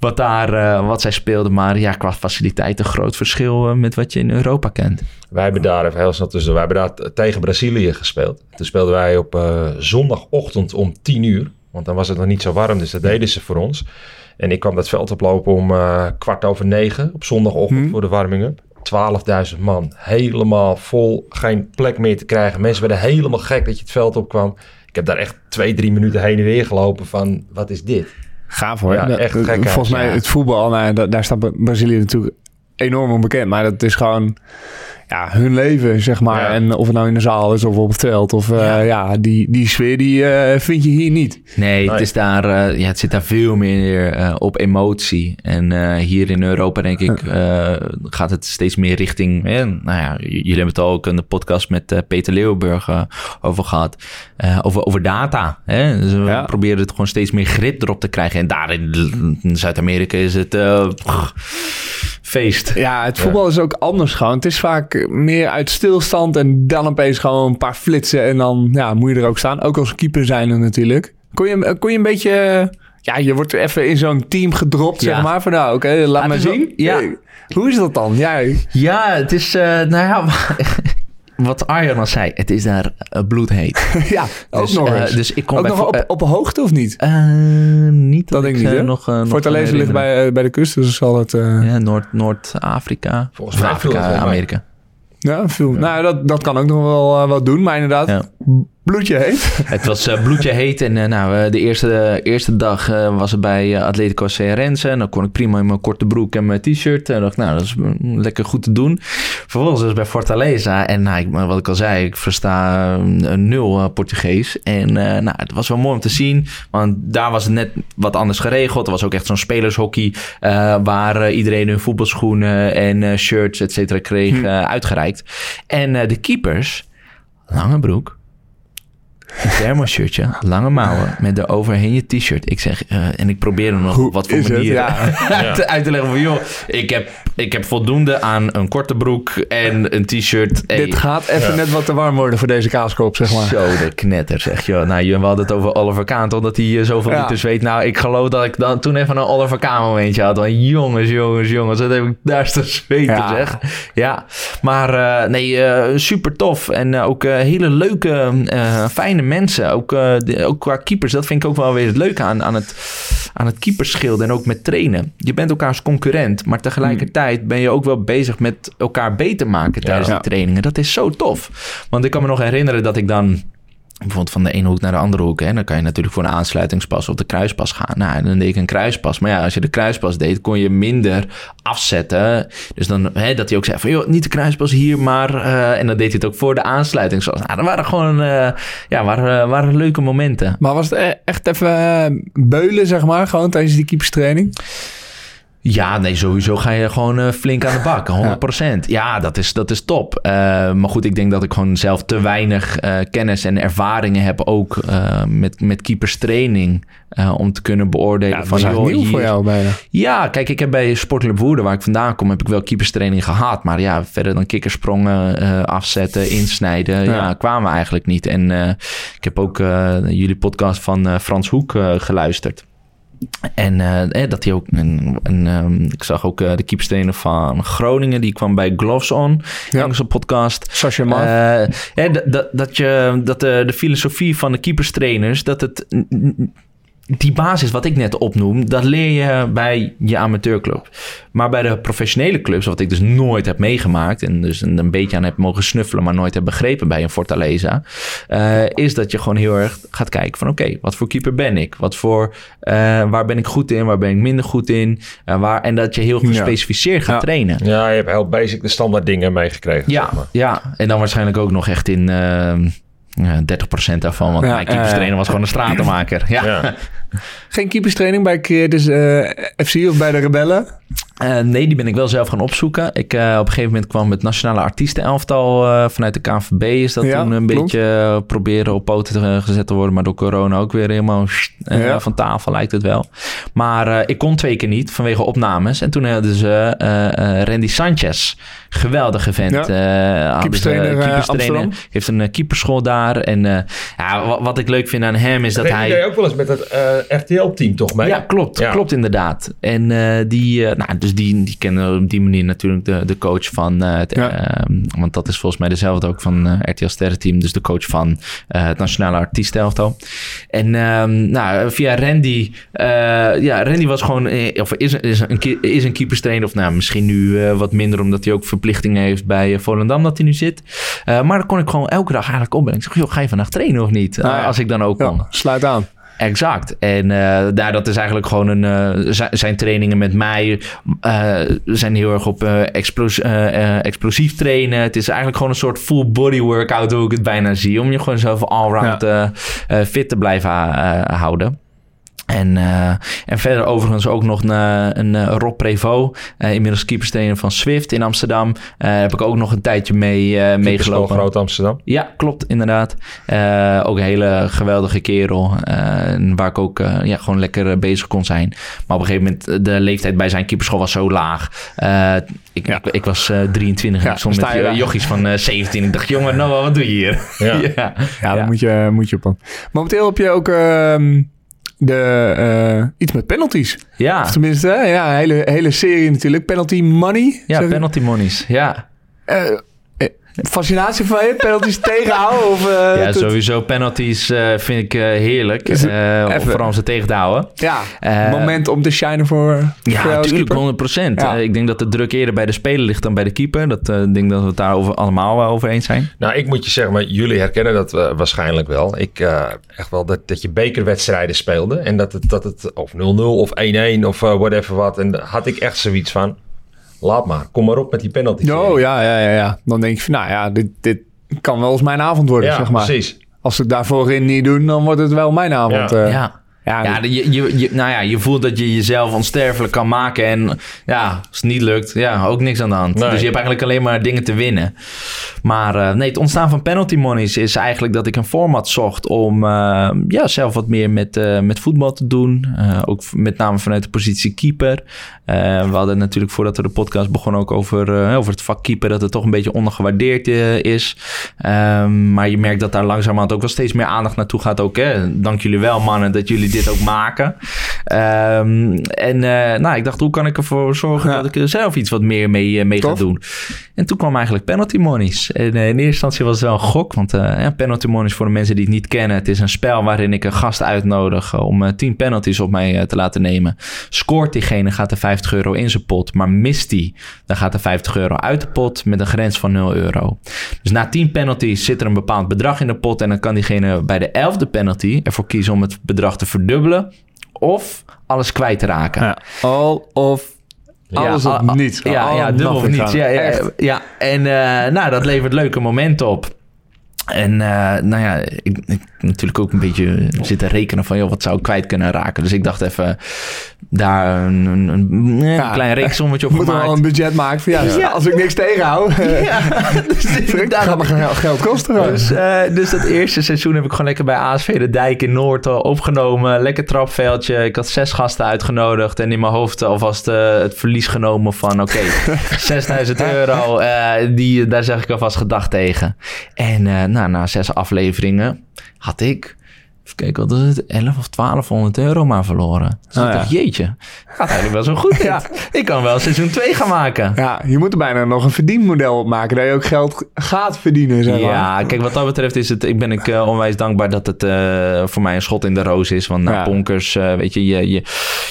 wat, daar, wat zij speelden. Maar ja, qua faciliteit een groot verschil met wat je in Europa kent. Wij hebben daar even heel snel tussen. Wij hebben daar tegen Brazilië gespeeld. Toen speelden wij op zondagochtend om 10 uur. Want dan was het nog niet zo warm, dus dat deden ze voor ons. En ik kwam dat veld oplopen om kwart over negen op zondagochtend voor de warming-up. 12.000 man, helemaal vol, geen plek meer te krijgen. Mensen werden helemaal gek dat je het veld opkwam. Ik heb daar echt twee, drie minuten heen en weer gelopen van, wat is dit? Gaaf hoor. Ja, echt gekhuis, Volgens mij het voetbal, nou, da- daar staat Brazilië natuurlijk enorm onbekend. Maar dat is gewoon ja, hun leven, zeg maar. Ja. En of het nou in de zaal is of op het veld. Of ja, ja die, die sfeer die eh, vind je hier niet. Nee, het, is daar, eh, ja, het zit daar veel meer eh, op emotie. En eh, hier in Europa, denk ik, eh, gaat het steeds meer richting. eh, nou ja, jullie hebben het al ook in de podcast met eh, Peter Leeuwenburg eh, over gehad. eh, over, over data. Hè? Dus we Ja. proberen het gewoon steeds meer grip erop te krijgen. En daar in, in Zuid-Amerika is het eh, pff, feest. Ja, het voetbal is ook anders gewoon. Het is vaak meer uit stilstand en dan opeens gewoon een paar flitsen. En dan ja, moet je er ook staan. Ook als keeper zijn er natuurlijk. Kon je, kon je een beetje... Ja, je wordt even in zo'n team gedropt, Ja. zeg maar. Van nou, oké, laat maar wel- zien. ja. Hoe is dat dan? Ja, Ja, het is, eh, nou ja, wat Arjan al zei, het is daar eh, bloedheet. ja ook Dus, nog eh, eens. dus ik kom ook nog op, eh, op hoogte of niet? Eh, niet Dat denk ik eh, niet, hè? nog, uh, Fortaleza ligt bij, bij de kust, dus zal het... eh, Ja, Noord, Noord-Afrika. Volgens mij Afrika. Amerika. Ja, veel. Nou, dat, dat kan ook nog wel wat doen. Maar inderdaad, Ja. Bloedje heet. Het was eh, bloedje heet. En eh, nou, eh, de eerste, eerste dag was het bij Atletico Cearense. En dan kon ik prima in mijn korte broek en mijn t-shirt. En dacht, nou, dat is mm, lekker goed te doen. Vervolgens was het bij Fortaleza. En nou, ik, wat ik al zei, ik versta nul Portugees. En nou, het was wel mooi om te zien. Want daar was het net wat anders geregeld. Er was ook echt zo'n spelershockey. waar iedereen hun voetbalschoenen en shirts, et cetera, kreeg eh, uitgereikt. En de keepers, lange broek. Een thermoshirtje, lange mouwen, met daaroverheen je t-shirt. Ik zeg, eh, en ik probeer hem nog op wat voor is het? manier Ja. uit, uit te leggen van... joh, ik heb, ik heb voldoende aan een korte broek en een t-shirt. Hey, Dit gaat even net wat te warm worden voor deze kaaskop, zeg maar. Zo de knetter, zeg je. Nou, je- we hadden het over Oliver Kahn, toch? Dat hij eh, zoveel Ja. liters weet. Nou, ik geloof dat ik dan toen even een Oliver Kahn momentje had. Want jongens, jongens, jongens. Dat heb ik daar te zweten, Ja. zeg. Ja, maar eh, nee, eh, super tof. En ook eh, hele leuke, eh, fijne mensen. Ook, eh, de- ook qua keepers. Dat vind ik ook wel weer het leuke aan, aan het, aan het keeperschilden. En ook met trainen. Je bent elkaars concurrent. Maar tegelijkertijd ben je ook wel bezig met elkaar beter maken tijdens Ja. de trainingen. Dat is zo tof. Want ik kan me nog herinneren dat ik dan bijvoorbeeld van de ene hoek naar de andere hoek. Hè, dan kan je natuurlijk voor een aansluitingspas of de kruispas gaan. Nou, dan deed ik een kruispas. Maar ja, als je de kruispas deed, kon je minder afzetten. Dus dan hè, dat hij ook zei van, joh, niet de kruispas hier, maar... eh, en dan deed hij het ook voor de aansluitingspas. Nou, dat waren gewoon, eh, ja, waren, waren leuke momenten. Maar was het e- echt even eh, beulen, zeg maar, gewoon tijdens die keeperstraining? Ja, nee, sowieso ga je gewoon eh, flink aan de bak. 100%. Ja, dat, is, dat is top. Eh, maar goed, ik denk dat ik gewoon zelf te weinig eh, kennis en ervaringen heb ook met, met keeperstraining. om te kunnen beoordelen Ja, dat van joh, nieuw voor jou bijna. Ja, kijk, ik heb bij Sportclub Woerden, waar ik vandaan kom, heb ik wel keeperstraining gehad. Maar ja, verder dan kikkersprongen, afzetten, insnijden, ja. Ja. kwamen we eigenlijk niet. En ik heb ook jullie podcast van Frans Hoek geluisterd. En eh, eh, dat hij ook. Ehm, ik zag ook eh, de keeperstrainer van Groningen. Die kwam bij Gloves On. Ja. Engelse podcast. Sascha hè, dat, dat, dat, je, dat de, filosofie van de keeperstrainers, dat het die basis wat ik net opnoem, dat leer je bij je amateurclub. Maar bij de professionele clubs, wat ik dus nooit heb meegemaakt en dus een, beetje aan heb mogen snuffelen, maar nooit heb begrepen bij een Fortaleza, eh, is dat je gewoon heel erg gaat kijken van oké, wat voor keeper ben ik? Wat voor, eh, waar ben ik goed in? Waar ben ik minder goed in? Eh, waar, en dat je heel Ja. gespecificeerd gaat Ja. trainen. Ja, je hebt heel basic de standaard dingen meegekregen. Ja, zeg maar. ja, en dan waarschijnlijk ook nog echt in ehm, 30% daarvan. Want Ja, mijn keeperstrainer eh, was gewoon een stratenmaker. Ja. Geen keeperstraining bij Creators eh, FC of bij de Rebellen? Eh, nee, die ben ik wel zelf gaan opzoeken. Ik, eh, op een gegeven moment kwam het nationale artiestenelftal uh, vanuit de KNVB. Is dat Ja, toen een klopt. beetje proberen op poten te- gezet te worden. Maar door corona ook weer helemaal Ja. van tafel lijkt het wel. Maar eh, ik kon twee keer niet vanwege opnames. En toen hadden ze eh, eh, Randy Sanchez. Geweldige vent. Ja. eh, Keeperstrainer, eh. Heeft een keeperschool daar. En eh, ja, wat, wat ik leuk vind aan hem is dat hij... deed ook wel eens met het eh, RTL-team toch mee? Ja, klopt. Ja. Klopt inderdaad. En eh, die, eh, nou, dus die, die kennen op die manier natuurlijk de, de coach van... eh, het, Ja. eh, want dat is volgens mij dezelfde ook van eh, RTL Sterrenteam. Dus de coach van eh, het Nationale Artiestenelftal. En ehm, nou, via Randy... eh, ja, Randy was gewoon... eh, of is, is, een, is een keeperstrainer. Of nou, misschien nu eh, wat minder... omdat hij ook verplichtingen heeft bij eh, Volendam dat hij nu zit. Eh, maar dan kon ik gewoon elke dag eigenlijk opbellen. Ik zeg, joh, ga je vandaag trainen of niet? Nou ja. Eh, als ik dan ook kon. Ja, sluit aan. Exact. En eh daar, dat is eigenlijk gewoon een. eh, zi- zijn trainingen met mij eh, zijn heel erg op explos- explosief trainen. Het is eigenlijk gewoon een soort full body workout, hoe ik het bijna zie. Om je gewoon zelf allround eh, fit te blijven houden. En, eh, en verder overigens ook nog een, een eh, Rob Prevo, eh, inmiddels keeperstrainer van Swift in Amsterdam. Eh, heb ik ook nog een tijdje mee, eh meegelopen. Groot Amsterdam. Ja, klopt, inderdaad. Eh, ook een hele geweldige kerel. eh, waar ik ook eh, ja, gewoon lekker bezig kon zijn. Maar op een gegeven moment, de leeftijd bij zijn keeperschool was zo laag. Eh, ik, Ja. ik, ik was eh, 23 en Ja, ik stond met sta je daar. jochies van eh, 17. Ik dacht, jongen, Noah, wat doe je hier? Ja. ja. Ja, dan Moet, je, moet je op. aan. Momenteel heb je ook ehm, de, eh, iets met penalties. Ja, Of tenminste, ja, een hele, hele serie natuurlijk. Penalty money. ja ik. penalty monies. Ja. Eh, fascinatie van je? Penalties tegenhouden? Of, eh, ja, sowieso penalties eh, vind ik eh, heerlijk. Eh, vooral om ze tegen te houden. Ja, Eh, moment om te shinen voor, Ja, natuurlijk, keeper. 100%. Ja. Eh, ik denk dat de druk eerder bij de speler ligt dan bij de keeper. Dat eh, ik denk dat we het daar over, allemaal wel over eens zijn. Nou, ik moet je zeggen, maar jullie herkennen dat waarschijnlijk wel. Ik eh, echt wel dat, dat je bekerwedstrijden speelde. En dat het, dat het of 0-0 of 1-1 of whatever wat. En had ik echt zoiets van, laat maar, kom maar op met die penalty. Oh ja, ja, ja, ja. Dan denk je van, nou ja, dit, dit kan wel eens mijn avond worden, ja zeg maar. precies. Als ze het daarvoor niet doen, dan wordt het wel mijn avond. Ja. eh. ja. Ja, Ja, je, je, je- nou ja, je voelt dat je jezelf onsterfelijk kan maken. En ja, als het niet lukt, ja, ook niks aan de hand. Nee. Dus je hebt eigenlijk alleen maar dingen te winnen. Maar eh, nee, het ontstaan van penalty monies is eigenlijk dat ik een format zocht om eh, ja, zelf wat meer met, eh, met voetbal te doen. Ook met name vanuit de positie keeper. We hadden natuurlijk voordat we de podcast begonnen ook over, over het vak keeper. Dat het toch een beetje ondergewaardeerd is. Ehm, maar je merkt dat daar langzamerhand ook wel steeds meer aandacht naartoe gaat. Ook, hè? Dank jullie wel mannen dat jullie dit ook maken. Ehm, en eh, nou, ik dacht, hoe kan ik ervoor zorgen Ja. dat ik er zelf iets wat meer mee, eh, mee ga doen? En toen kwam eigenlijk penalty monies. En eh, in eerste instantie was het wel een gok. Want ja, penalty monies voor de mensen die het niet kennen. Het is een spel waarin ik een gast uitnodig om eh, 10 penalties op mij te laten nemen. Scoort diegene gaat er 50 euro in zijn pot. Maar mist die, dan gaat er 50 euro uit de pot met een grens van 0 euro. Dus na 10 penalties zit er een bepaald bedrag in de pot. En dan kan diegene bij de 11e penalty ervoor kiezen om het bedrag te verdubbelen. Of alles kwijt te raken. Ja. All of alles Ja, of niets. Ja, ja dubbel of niets. Ja, ja, Echt. ja. en eh, nou, dat levert leuke momenten op. En eh, nou ja, ik, ik natuurlijk ook een beetje zitten rekenen van... Joh, wat zou ik kwijt kunnen raken? Dus ik dacht even daar een, een, een, eh, klein reeksommetje op Moet er wel gemaakt. een budget maken van ja, Ja. als ik niks tegenhoud. Ja, dus inderdaad. gaat geld, kosten. Dus, eh, dus dat eerste seizoen heb ik gewoon lekker bij ASV de Dijk in Noord opgenomen. Lekker trapveldje. Ik had zes gasten uitgenodigd. En in mijn hoofd alvast eh, het verlies genomen van... Oké, 6000 euro. die, daar zeg ik alvast gedacht tegen. En nou, na zes afleveringen had ik... Kijken, wat is het? 11 of 1200 euro maar verloren. Dus Oh, ik ja. dacht, jeetje. Gaat eigenlijk wel zo goed. Ja. Ik kan wel seizoen 2 gaan maken. Ja, je moet er bijna nog een verdienmodel op maken. Dat je ook geld gaat verdienen, zeg maar. Ja, kijk, wat dat betreft is het, ik ben ik eh, onwijs dankbaar dat het eh, voor mij een schot in de roos is. Want na Ja. Ponkers, eh, weet je, je, je, je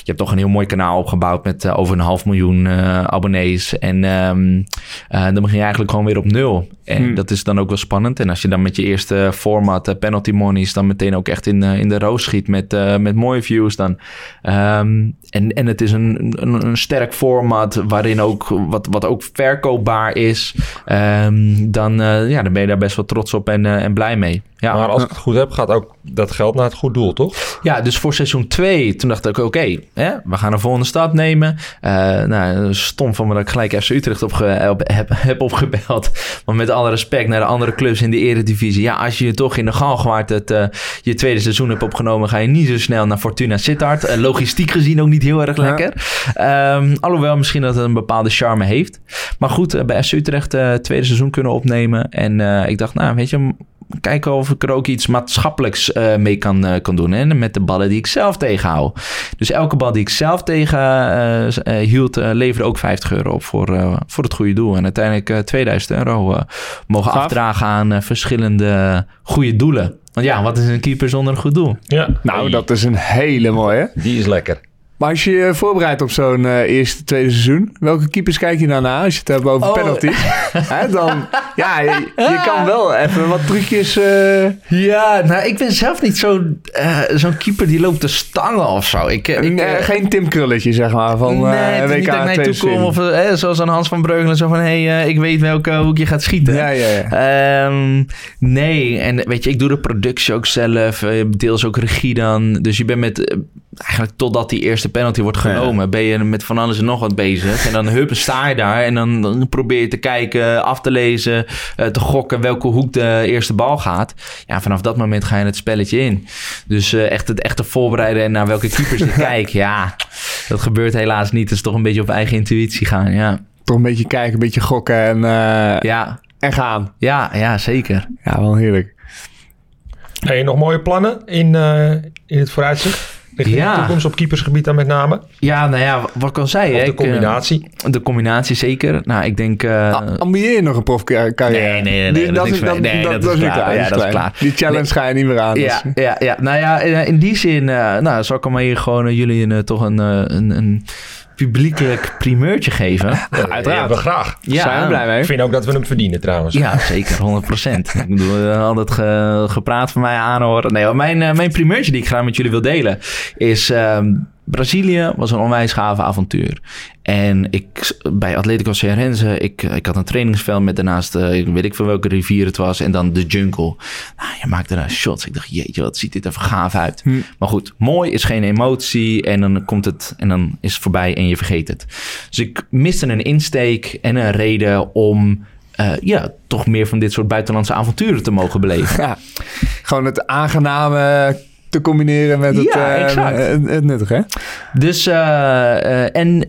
hebt toch een heel mooi kanaal opgebouwd met over een half miljoen abonnees. En ehm, eh, dan begin je eigenlijk gewoon weer op nul. En Hmm. dat is dan ook wel spannend. En als je dan met je eerste format, eh, penalty monies, dan meteen ook echt in, eh, in de roos schiet met, eh, met mooie views, dan. ehm, en, en het is een, een, een sterk format waarin ook wat, wat ook verkoopbaar is. ehm, dan, ja, dan ben je daar best wel trots op en, en blij mee. Ja. Maar als ik het goed heb, gaat ook dat geld naar het goed doel, toch? Ja, dus voor seizoen 2, toen dacht ik, oké, we gaan een volgende stap nemen. Eh, nou, stom van me dat ik gelijk FC Utrecht opge op, heb, heb opgebeld. Maar met alle respect naar de andere clubs in de eredivisie. Ja, als je je toch in de Galgenwaard het eh, je tweede seizoen hebt opgenomen... ga je niet zo snel naar Fortuna Sittard. Eh, logistiek gezien ook niet heel erg lekker. Ehm, alhoewel misschien dat het een bepaalde charme heeft. Maar goed, bij FC Utrecht het tweede seizoen kunnen opnemen. En ik dacht, nou, weet je kijken of ik er ook iets maatschappelijks eh, mee kan, eh, kan doen. Hè? Met de ballen die ik zelf tegenhoud. Dus elke bal die ik zelf tegen eh, hield, eh, leverde ook 50 euro op voor, eh, voor het goede doel. En uiteindelijk eh, 2000 euro eh, mogen Gaaf. afdragen aan eh, verschillende goede doelen. Want ja, wat is een keeper zonder een goed doel? Ja. Nou, dat is een hele mooie. Die is lekker. Maar als je je voorbereidt op zo'n eh, eerste, tweede seizoen, welke keepers kijk je dan naar als je het hebt over Oh. penalties? Hè, dan, ja, je, je kan wel even wat trucjes... eh, Ja, nou, ik ben zelf niet zo, eh, zo'n keeper die loopt te stangen of zo. Ik, ik, geen Tim Krulletje, zeg maar, van nee, het is WK niet dat ik naar je toe kom 2020. of zoals aan Hans van Breugelen zo van... hé, hey, ik weet welke hoek je gaat schieten. Ja, ja, ja. Ehm, nee, en weet je, ik doe de productie ook zelf, deels ook regie dan. Dus je bent met, eigenlijk totdat die eerste penalty wordt genomen, ben je met van alles en nog wat bezig. En dan hup, sta je daar en dan, dan probeer je te kijken, af te lezen, eh, te gokken welke hoek de eerste bal gaat. Ja, vanaf dat moment ga je het spelletje in. Dus eh, echt het echte voorbereiden en naar welke keepers ik kijk, ja, dat gebeurt helaas niet. Het is toch een beetje op eigen intuïtie gaan, ja. Toch een beetje kijken, een beetje gokken en, eh, Ja, en gaan. ja, ja, zeker. Ja, wel heerlijk. Hey, nog mooie plannen in, eh, in het vooruitzicht? Ja. de toekomst op keepersgebied dan met name? Ja, nou ja, wat ik al zei. Of hè, de ik, eh, combinatie? de combinatie zeker. Nou, ik denk... eh, Ah, Ambieer je nog een profcarrière? Nee, nee, nee, nee, dat is mij. Nee, dat is nu klaar. Ja, dat is klaar. Die challenge Nee. ga je niet meer aan. ja, dus- ja, ja, nou ja, in, in die zin eh, nou, zal ik hem hier gewoon jullie een, toch een, een, een publiekelijk primeurtje geven. Ja, hebben we graag. Ja, Zijn we blij mee? Ik vind ook dat we hem verdienen trouwens. Ja, zeker, 100%. ik bedoel, eh, al dat ge- gepraat van mij aanhoren. Nee, hoor, mijn, eh, mijn primeurtje die ik graag met jullie wil delen is... ehm, Brazilië was een onwijs gave avontuur. En ik, bij Atletico Cearense, ik, ik had een trainingsveld met daarnaast, eh, weet ik van welke rivier het was, en dan de jungle. Nou, je maakte daar shots. Ik dacht, jeetje, wat ziet dit er gaaf uit. Maar goed, mooi is geen emotie en dan komt het en dan is het voorbij en je vergeet het. Dus ik miste een insteek en een reden om eh, ja, toch meer van dit soort buitenlandse avonturen te mogen beleven. Ja, gewoon het aangename te combineren met het, Ja, eh, het, het nuttige. hè? Dus, eh, eh, en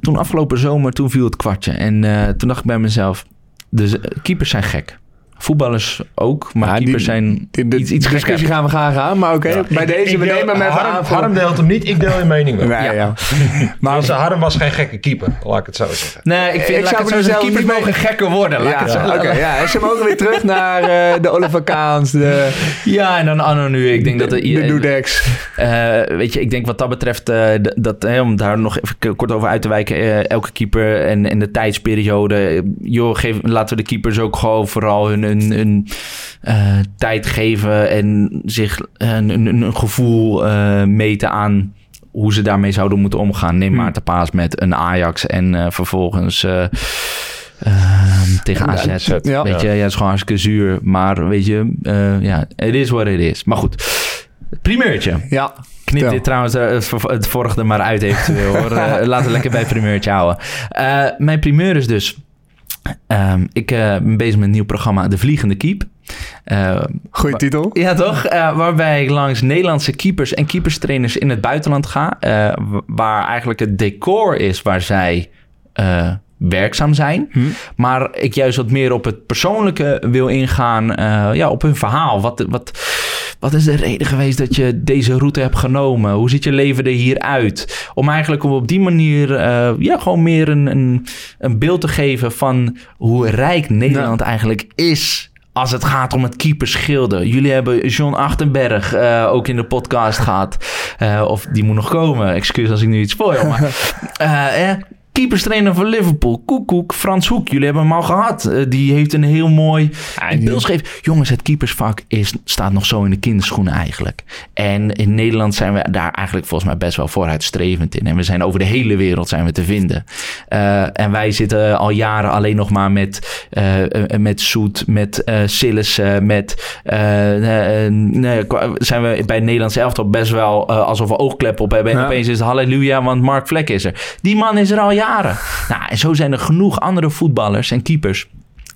toen afgelopen zomer, toen viel het kwartje. En toen dacht ik bij mezelf, de keepers zijn gek. Voetballers ook, maar Ja, keepers zijn Die, de iets, iets discussie gaan we graag aan, maar oké. Bij Ik- deze, ik we deel- nemen hem even Harm, aan. voor- Harm deelt hem niet, ik deel je mening wel. Nee, ja. Ja. Maar Dus Harm was geen gekke keeper, laat ik het zo zeggen. Nee, ik vind Ik laat zou ik het zo zeggen, keepers niet mee- mogen gekker worden. Laat ik het zo oké, ja. En ze mogen weer terug naar eh, de Oliver Kaans, de, Ja, en dan Anno nu. Ik denk dat de, de Doedex. Eh, weet je, ik denk wat dat betreft, eh, dat, hè, om daar nog even kort over uit te wijken, elke keeper en, en de tijdsperiode, joh, geef, laten we de keepers ook gewoon vooral hun, hun eh, tijd geven en zich eh, een, een, een gevoel eh, meten aan hoe ze daarmee zouden moeten omgaan. Neem maar te paas met een Ajax en vervolgens... eh, ehm, tegen AZ. AZ, ja. Weet je, ja, het is gewoon hartstikke zuur. Maar weet je, ja, het is wat het is. Maar goed, primeurtje. Ja. Knip dit trouwens het vorige er maar uit eventueel. Hoor. Laten we lekker bij primeurtje houden. Mijn primeur is dus... ehm, ik eh, ben bezig met een nieuw programma De Vliegende Keep. Eh, Goeie titel. ja, toch? Eh, waarbij ik langs Nederlandse keepers en keeperstrainers in het buitenland ga. waar eigenlijk het decor is waar zij werkzaam zijn. Maar ik juist wat meer op het persoonlijke wil ingaan. eh, ja, op hun verhaal. Wat, wat, wat is de reden geweest dat je deze route hebt genomen? Hoe ziet je leven er hier uit? Om eigenlijk om op die manier eh, ja, gewoon meer een, een, een beeld te geven van hoe rijk Nederland eigenlijk is. Als het gaat om het keeperschilde. Jullie hebben John Achtenberg eh, ook in de podcast gehad. Eh, of die moet nog komen. Excuus als ik nu iets spoil. Maar, eh, Keeperstrainer van Liverpool, Koekoek, Frans Hoek. Jullie hebben hem al gehad. Eh, die heeft een heel mooi beeldschrift. Jongens, het keepersvak is, staat nog zo in de kinderschoenen eigenlijk. En in Nederland zijn we daar eigenlijk volgens mij best wel vooruitstrevend in. En we zijn over de hele wereld zijn we te vinden. Eh, en wij zitten al jaren alleen nog maar met, eh, met Soet, met Sillissen, met... nee, zijn we bij het Nederlands elftal best wel alsof we oogkleppen op hebben. En Ja. opeens is het halleluja, want Mark Vlek is er. Die man is er al jaren. Nou, en zo zijn er genoeg andere voetballers en keepers.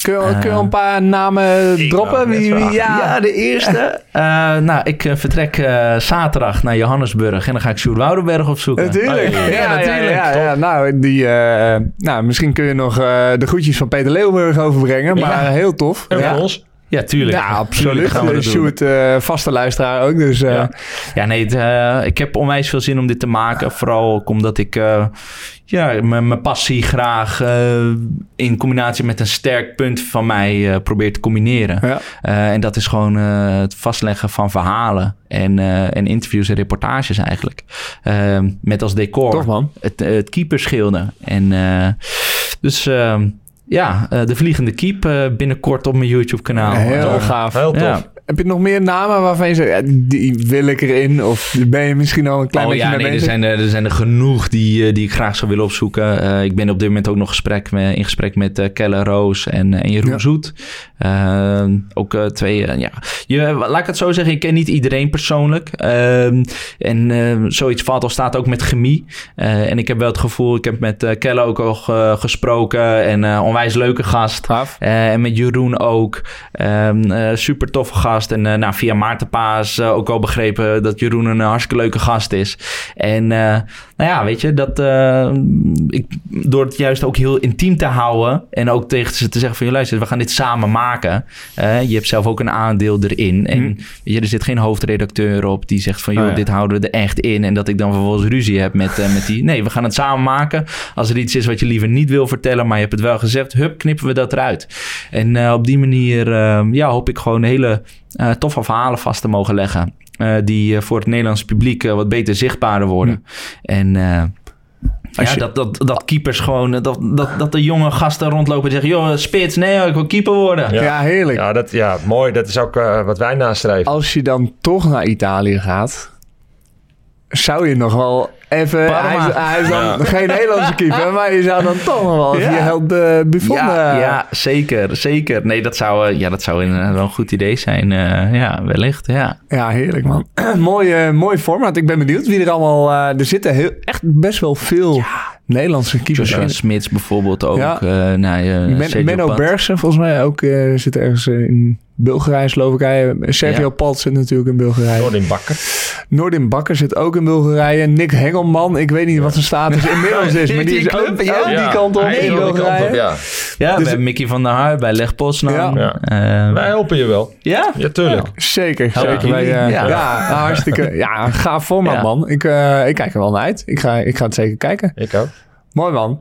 Kun je, kun je een paar namen droppen? Wie, wie, ja. Ja, de eerste. Eh, nou, ik eh, vertrek eh, zaterdag naar Johannesburg en dan ga ik Sjoerd Woudenberg opzoeken. Natuurlijk. Hey. Ja, Ja, natuurlijk. natuurlijk. Ja, ja, nou, die, eh, nou, misschien kun je nog eh, de groetjes van Peter Leeuwburg overbrengen. Maar Ja. heel tof. En ja. van ons? Ja, tuurlijk. Ja, absoluut. gaan we dat doen. Sjoerd, eh, vaste luisteraar ook. Dus eh, Ja. Ja, nee, het, eh, ik heb onwijs veel zin om dit te maken. Vooral ook omdat ik ja, mijn passie graag in combinatie met een sterk punt van mij probeer te combineren. ja. En dat is gewoon het vastleggen van verhalen en, en interviews en reportages eigenlijk. Eh, met als decor man. het, het keeperschilden. En dus eh, ja, eh, de vliegende keep eh, binnenkort op mijn YouTube kanaal. heel gaaf. Heel tof. Ja. Heb je nog meer namen waarvan je zegt, ja, die wil ik erin? Of ben je misschien al een klein oh, beetje ja, mee nee, er bezig? zijn er, er zijn er genoeg die, eh, die ik graag zou willen opzoeken. Eh, ik ben op dit moment ook nog gesprek me- in gesprek met eh Kelle Roos en, en Jeroen Ja. Zoet. Eh, ook eh, twee, ja. Je, laat ik het zo zeggen, ik ken niet iedereen persoonlijk. Ehm, en eh, zoiets valt of staat ook met chemie. En ik heb wel het gevoel, ik heb met Kelle ook al gesproken. En onwijs leuke gast. En met Jeroen ook. Ehm, super toffe gast. En eh, nou, via Maarten Paas eh, ook al begrepen dat Jeroen een eh, hartstikke leuke gast is. En nou ja, weet je, dat, ik, door het juist ook heel intiem te houden. En ook tegen ze te zeggen van, je luister, we gaan dit samen maken. Je hebt zelf ook een aandeel erin. En Hm. weet je, er zit geen hoofdredacteur op die zegt van, joh, Oh ja. dit houden we er echt in. En dat ik dan vervolgens ruzie heb met, met die. Nee, we gaan het samen maken. Als er iets is wat je liever niet wil vertellen, maar je hebt het wel gezegd, hup, knippen we dat eruit. En op die manier eh, ja, hoop ik gewoon hele eh, toffe verhalen vast te mogen leggen. eh, die eh, voor het Nederlands publiek wat beter zichtbaarder worden. En eh, Als ja, je- dat, dat, dat keepers gewoon, dat, dat, dat de jonge gasten rondlopen en zeggen: joh, spits, nee, ik wil keeper worden. Ja, Ja. heerlijk. Ja, dat, ja, mooi. Dat is ook eh, wat wij nastreven. Als je dan toch naar Italië gaat, zou je nog wel even... Hij is, hij is dan Ja. geen Nederlandse keeper, maar je zou dan toch nog wel Ja. je held uh, Buffon... Ja, eh, ja, zeker, zeker. Nee, dat zou, eh, ja, dat zou inderdaad wel een goed idee zijn. eh, ja, wellicht, ja. Ja, heerlijk man. mooi, mooi format. Ik ben benieuwd wie er allemaal... eh, er zitten heel, echt best wel veel Nederlandse keepers Joshua in. Smits bijvoorbeeld ook. Ja. eh nou, Men, Menno. Bergsen volgens mij ook eh, zit ergens in Bulgarije, Slowakije. Sergio Ja. Palt zit natuurlijk in Bulgarije. Noordin Bakker. Noordin Bakker zit ook in Bulgarije. Nick Hengelman, ik weet niet wat zijn status inmiddels is, maar die Die is ook, club, ja. die kant op in wel die kant Bulgarije. op, ja. Ja, Dus- bij Mickey van der Haar, bij Leg. Ja. Wij helpen je wel. ja? Ja, tuurlijk. Zeker, Helpen zeker. Wij, eh, ja. Ja. nou, hartstikke. Ja, gaaf format, Ja. man. Ik, eh, ik kijk er wel naar uit. Ik ga, ik ga het zeker kijken. Ik ook. Mooi, man.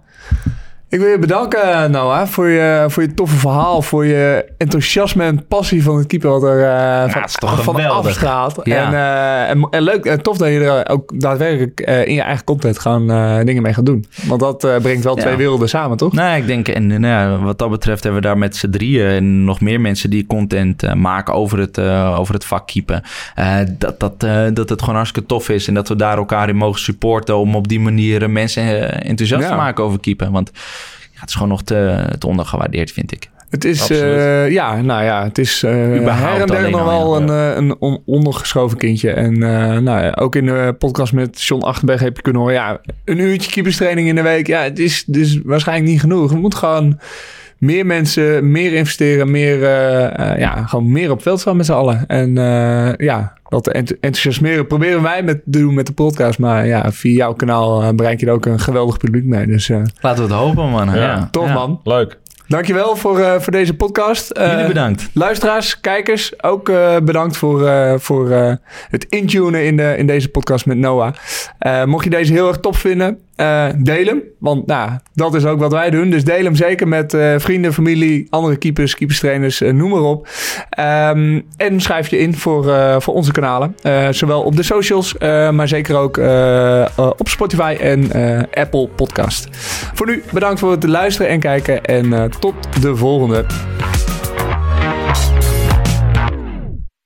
Ik wil je bedanken, Noah, voor je, voor je toffe verhaal. Voor je enthousiasme en passie van het keeper wat er eh van, is toch van afstraalt. Ja. En, eh, en, en leuk en tof dat je er ook daadwerkelijk eh, in je eigen content gaan eh, dingen mee gaat doen. Want dat eh, brengt wel Ja. twee werelden samen, toch? Nou, ik denk, en eh, nou ja, wat dat betreft hebben we daar met z'n drieën en nog meer mensen die content eh, maken over het, eh, over het vak keepen. eh, dat, dat, eh, dat het gewoon hartstikke tof is en dat we daar elkaar in mogen supporten om op die manier eh, mensen eh, enthousiast Ja. te maken over keepen. Want ja, het is gewoon nog te, te ondergewaardeerd, vind ik. Het is, eh, ja, nou ja, het is Überhaupt her en der nog wel een, eh, een on- ondergeschoven kindje. En nou ja, ook in de podcast met John Achterberg heb je kunnen horen, ja, een uurtje keeperstraining in de week. Ja, het is dus waarschijnlijk niet genoeg. We moeten gewoon meer mensen, meer investeren, meer, eh, eh, ja, gewoon meer op veld staan met z'n allen. En eh, ja, dat enthousiasmeren proberen wij met, te doen met de podcast. Maar ja, via jouw kanaal bereik je er ook een geweldig publiek mee. Dus eh Laten we het hopen, man. Ja, Ja, tof Ja. man. Leuk. Dankjewel voor, eh, voor deze podcast. Eh, Jullie bedankt. Luisteraars, kijkers, ook eh, bedankt voor, eh, voor eh, het intunen in, de, in deze podcast met Noah. Eh, mocht je deze heel erg top vinden, Eh, deel hem, want nou, dat is ook wat wij doen. Dus deel hem zeker met eh, vrienden, familie, andere keepers, keeperstrainers, uh, noem maar op. Um, en schrijf je in voor, uh, voor onze kanalen. Uh, zowel op de socials, maar zeker ook op Spotify en Apple Podcast. Voor nu bedankt voor het luisteren en kijken en tot de volgende.